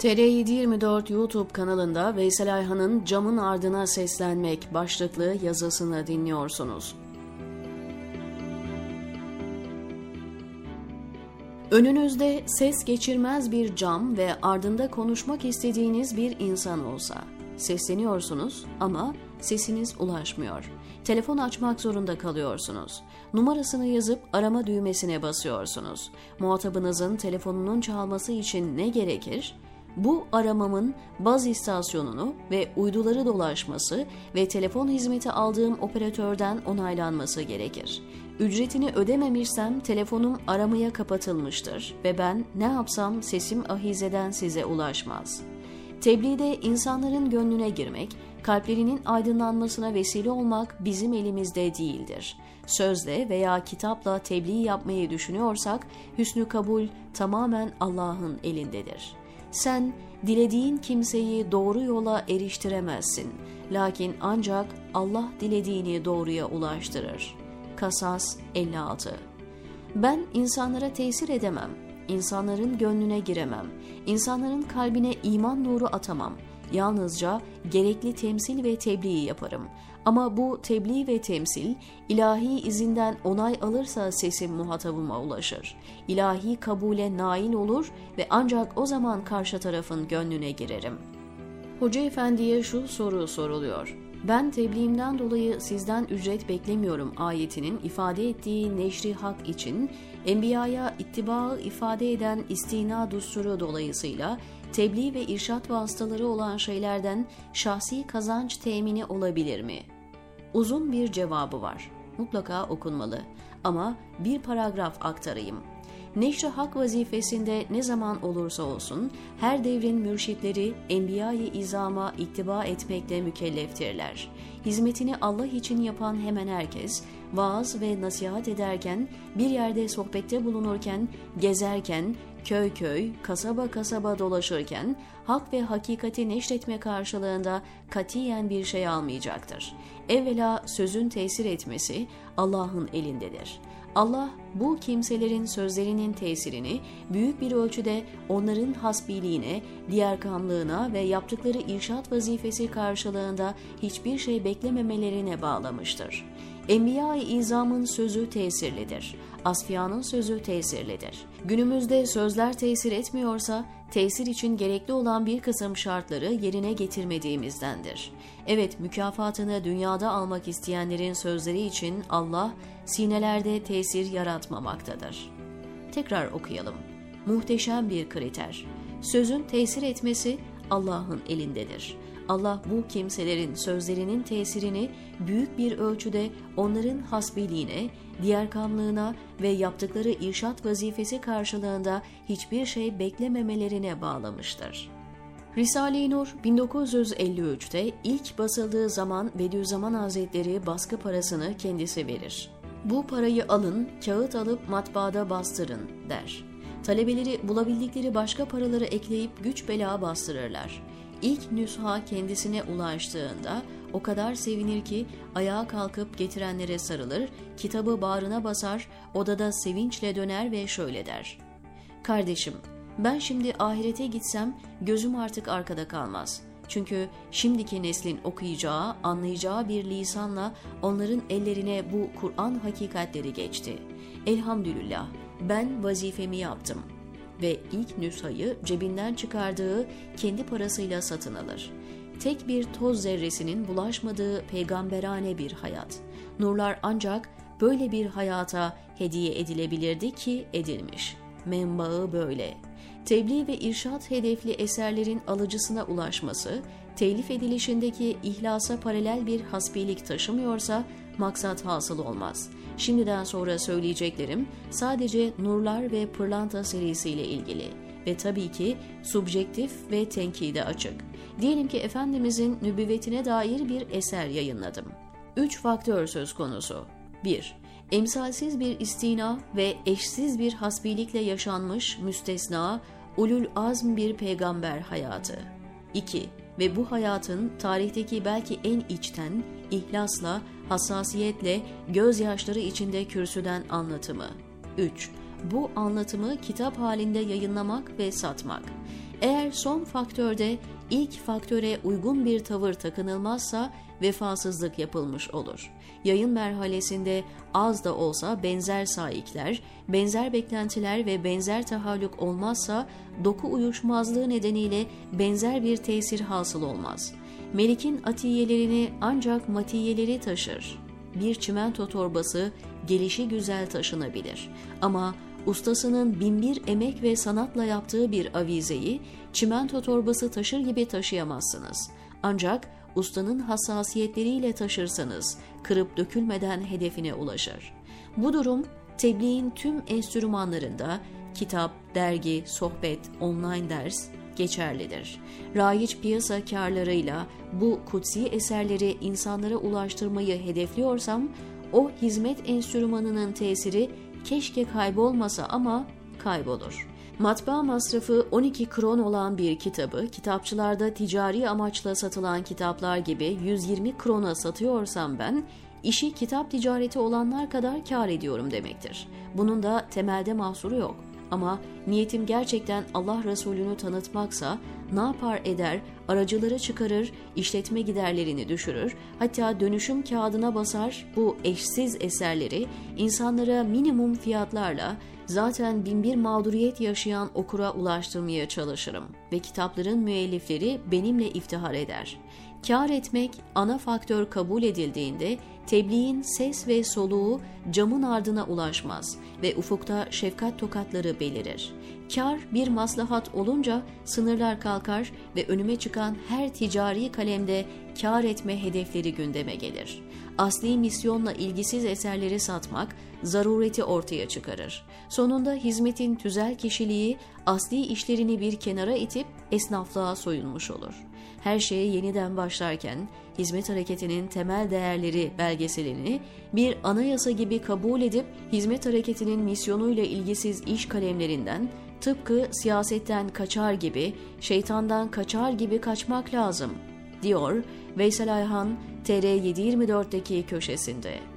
TR724 YouTube kanalında Veysel Ayhan'ın Camın Ardına Seslenmek başlıklı yazısını dinliyorsunuz. Önünüzde ses geçirmez bir cam ve ardında konuşmak istediğiniz bir insan olsa, sesleniyorsunuz ama sesiniz ulaşmıyor. Telefon açmak zorunda kalıyorsunuz. Numarasını yazıp arama düğmesine basıyorsunuz. Muhatabınızın telefonunun çalması için ne gerekir? Bu aramamın baz istasyonunu ve uyduları dolaşması ve telefon hizmeti aldığım operatörden onaylanması gerekir. Ücretini ödememişsem telefonum aramaya kapatılmıştır ve ben ne yapsam sesim ahizeden size ulaşmaz. Tebliğde insanların gönlüne girmek, kalplerinin aydınlanmasına vesile olmak bizim elimizde değildir. Sözle veya kitapla tebliğ yapmayı düşünüyorsak hüsnü kabul tamamen Allah'ın elindedir.'' Sen dilediğin kimseyi doğru yola eriştiremezsin. Lakin ancak Allah dilediğini doğruya ulaştırır. Kasas 56 Ben insanlara tesir edemem. İnsanların gönlüne giremem. İnsanların kalbine iman nuru atamam. Yalnızca gerekli temsil ve tebliğ yaparım. Ama bu tebliğ ve temsil ilahi izinden onay alırsa sesim muhatabıma ulaşır. İlahi kabule nail olur ve ancak o zaman karşı tarafın gönlüne girerim. Hoca efendiye şu soru soruluyor. Ben tebliğimden dolayı sizden ücret beklemiyorum ayetinin ifade ettiği neşri hak için Enbiya'ya ittibaı ifade eden istina dusturu dolayısıyla tebliğ ve irşat vasıtaları olan şeylerden şahsi kazanç temini olabilir mi? Uzun bir cevabı var. Mutlaka okunmalı. Ama bir paragraf aktarayım. Neşri hak vazifesinde ne zaman olursa olsun her devrin mürşitleri enbiya-i izama ittiba etmekle mükelleftirler. Hizmetini Allah için yapan hemen herkes vaaz ve nasihat ederken, bir yerde sohbette bulunurken, gezerken, köy köy, kasaba kasaba dolaşırken hak ve hakikati neşretme karşılığında katiyen bir şey almayacaktır. Evvela sözün tesir etmesi Allah'ın elindedir. Allah bu kimselerin sözlerinin tesirini büyük bir ölçüde onların hasbiliğine, diğer kanlığına ve yaptıkları irşat vazifesi karşılığında hiçbir şey beklememelerine bağlamıştır. Enbiya-i İzam'ın sözü tesirlidir. Asfiyanın sözü tesirlidir. Günümüzde sözler tesir etmiyorsa, tesir için gerekli olan bir kısım şartları yerine getirmediğimizdendir. Evet, mükafatını dünyada almak isteyenlerin sözleri için Allah, sinelerde tesir yaratmamaktadır. Tekrar okuyalım. Muhteşem bir kriter. Sözün tesir etmesi Allah'ın elindedir. Allah bu kimselerin sözlerinin tesirini büyük bir ölçüde onların hasbiliğine, diğer kamlığına ve yaptıkları irşat vazifesi karşılığında hiçbir şey beklememelerine bağlamıştır. Risale-i Nur 1953'te ilk basıldığı zaman Bediüzzaman Hazretleri baskı parasını kendisi verir. Bu parayı alın, kağıt alıp matbaada bastırın der. Talebeleri bulabildikleri başka paraları ekleyip güç bela bastırırlar. İlk nüsha kendisine ulaştığında o kadar sevinir ki ayağa kalkıp getirenlere sarılır, kitabı bağrına basar, odada sevinçle döner ve şöyle der. Kardeşim, ben şimdi ahirete gitsem gözüm artık arkada kalmaz. Çünkü şimdiki neslin okuyacağı, anlayacağı bir lisanla onların ellerine bu Kur'an hakikatleri geçti. Elhamdülillah ben vazifemi yaptım.'' Ve ilk nüshayı cebinden çıkardığı kendi parasıyla satın alır. Tek bir toz zerresinin bulaşmadığı peygamberane bir hayat. Nurlar ancak böyle bir hayata hediye edilebilirdi ki edilmiş. Menbaı böyle. Tebliğ ve irşat hedefli eserlerin alıcısına ulaşması, telif edilişindeki ihlasa paralel bir hasbilik taşımıyorsa maksat hasıl olmaz. Şimdiden sonra söyleyeceklerim sadece Nurlar ve Pırlanta serisiyle ilgili ve tabii ki subjektif ve tenkide açık. Diyelim ki Efendimizin nübüvvetine dair bir eser yayınladım. Üç faktör söz konusu. 1. Emsalsiz bir istina ve eşsiz bir hasbilikle yaşanmış müstesna, ulul azm bir peygamber hayatı. 2 ve bu hayatın tarihteki belki en içten, ihlasla, hassasiyetle, gözyaşları içinde kürsüden anlatımı. 3. bu anlatımı kitap halinde yayınlamak ve satmak. Eğer son faktörde ilk faktöre uygun bir tavır takınılmazsa vefasızlık yapılmış olur. Yayın merhalesinde az da olsa benzer saikler, benzer beklentiler ve benzer tahallük olmazsa doku uyuşmazlığı nedeniyle benzer bir tesir hasıl olmaz. Melik'in atiyelerini ancak matiyeleri taşır. Bir çimento torbası gelişi güzel taşınabilir. Ama ustasının binbir emek ve sanatla yaptığı bir avizeyi çimento torbası taşır gibi taşıyamazsınız. Ancak ustanın hassasiyetleriyle taşırsanız kırıp dökülmeden hedefine ulaşır. Bu durum tebliğin tüm enstrümanlarında kitap, dergi, sohbet, online ders geçerlidir. Rayiç piyasa karlarıyla bu kutsi eserleri insanlara ulaştırmayı hedefliyorsam o hizmet enstrümanının tesiri keşke kaybolmasa ama kaybolur. Matbaa masrafı 12 kron olan bir kitabı kitapçılarda ticari amaçla satılan kitaplar gibi 120 krona satıyorsam ben işi kitap ticareti olanlar kadar kar ediyorum demektir. Bunun da temelde mahsuru yok. Ama niyetim gerçekten Allah Resulü'nü tanıtmaksa ne yapar eder, aracıları çıkarır, işletme giderlerini düşürür, hatta dönüşüm kağıdına basar bu eşsiz eserleri insanlara minimum fiyatlarla zaten binbir mağduriyet yaşayan okura ulaştırmaya çalışırım ve kitapların müellifleri benimle iftihar eder. Kar etmek ana faktör kabul edildiğinde tebliğin ses ve soluğu camın ardına ulaşmaz ve ufukta şefkat tokatları belirir. Kar bir maslahat olunca sınırlar kalkar ve önüme çıkan her ticari kalemde kar etme hedefleri gündeme gelir. Asli misyonla ilgisiz eserleri satmak zarureti ortaya çıkarır. Sonunda hizmetin tüzel kişiliği asli işlerini bir kenara itip esnaflığa soyunmuş olur. Her şeye yeniden başlarken hizmet hareketinin temel değerleri belgeselini bir anayasa gibi kabul edip hizmet hareketinin misyonuyla ilgisiz iş kalemlerinden tıpkı siyasetten kaçar gibi, şeytandan kaçar gibi kaçmak lazım, diyor Veysel Ayhan TR724'deki köşesinde.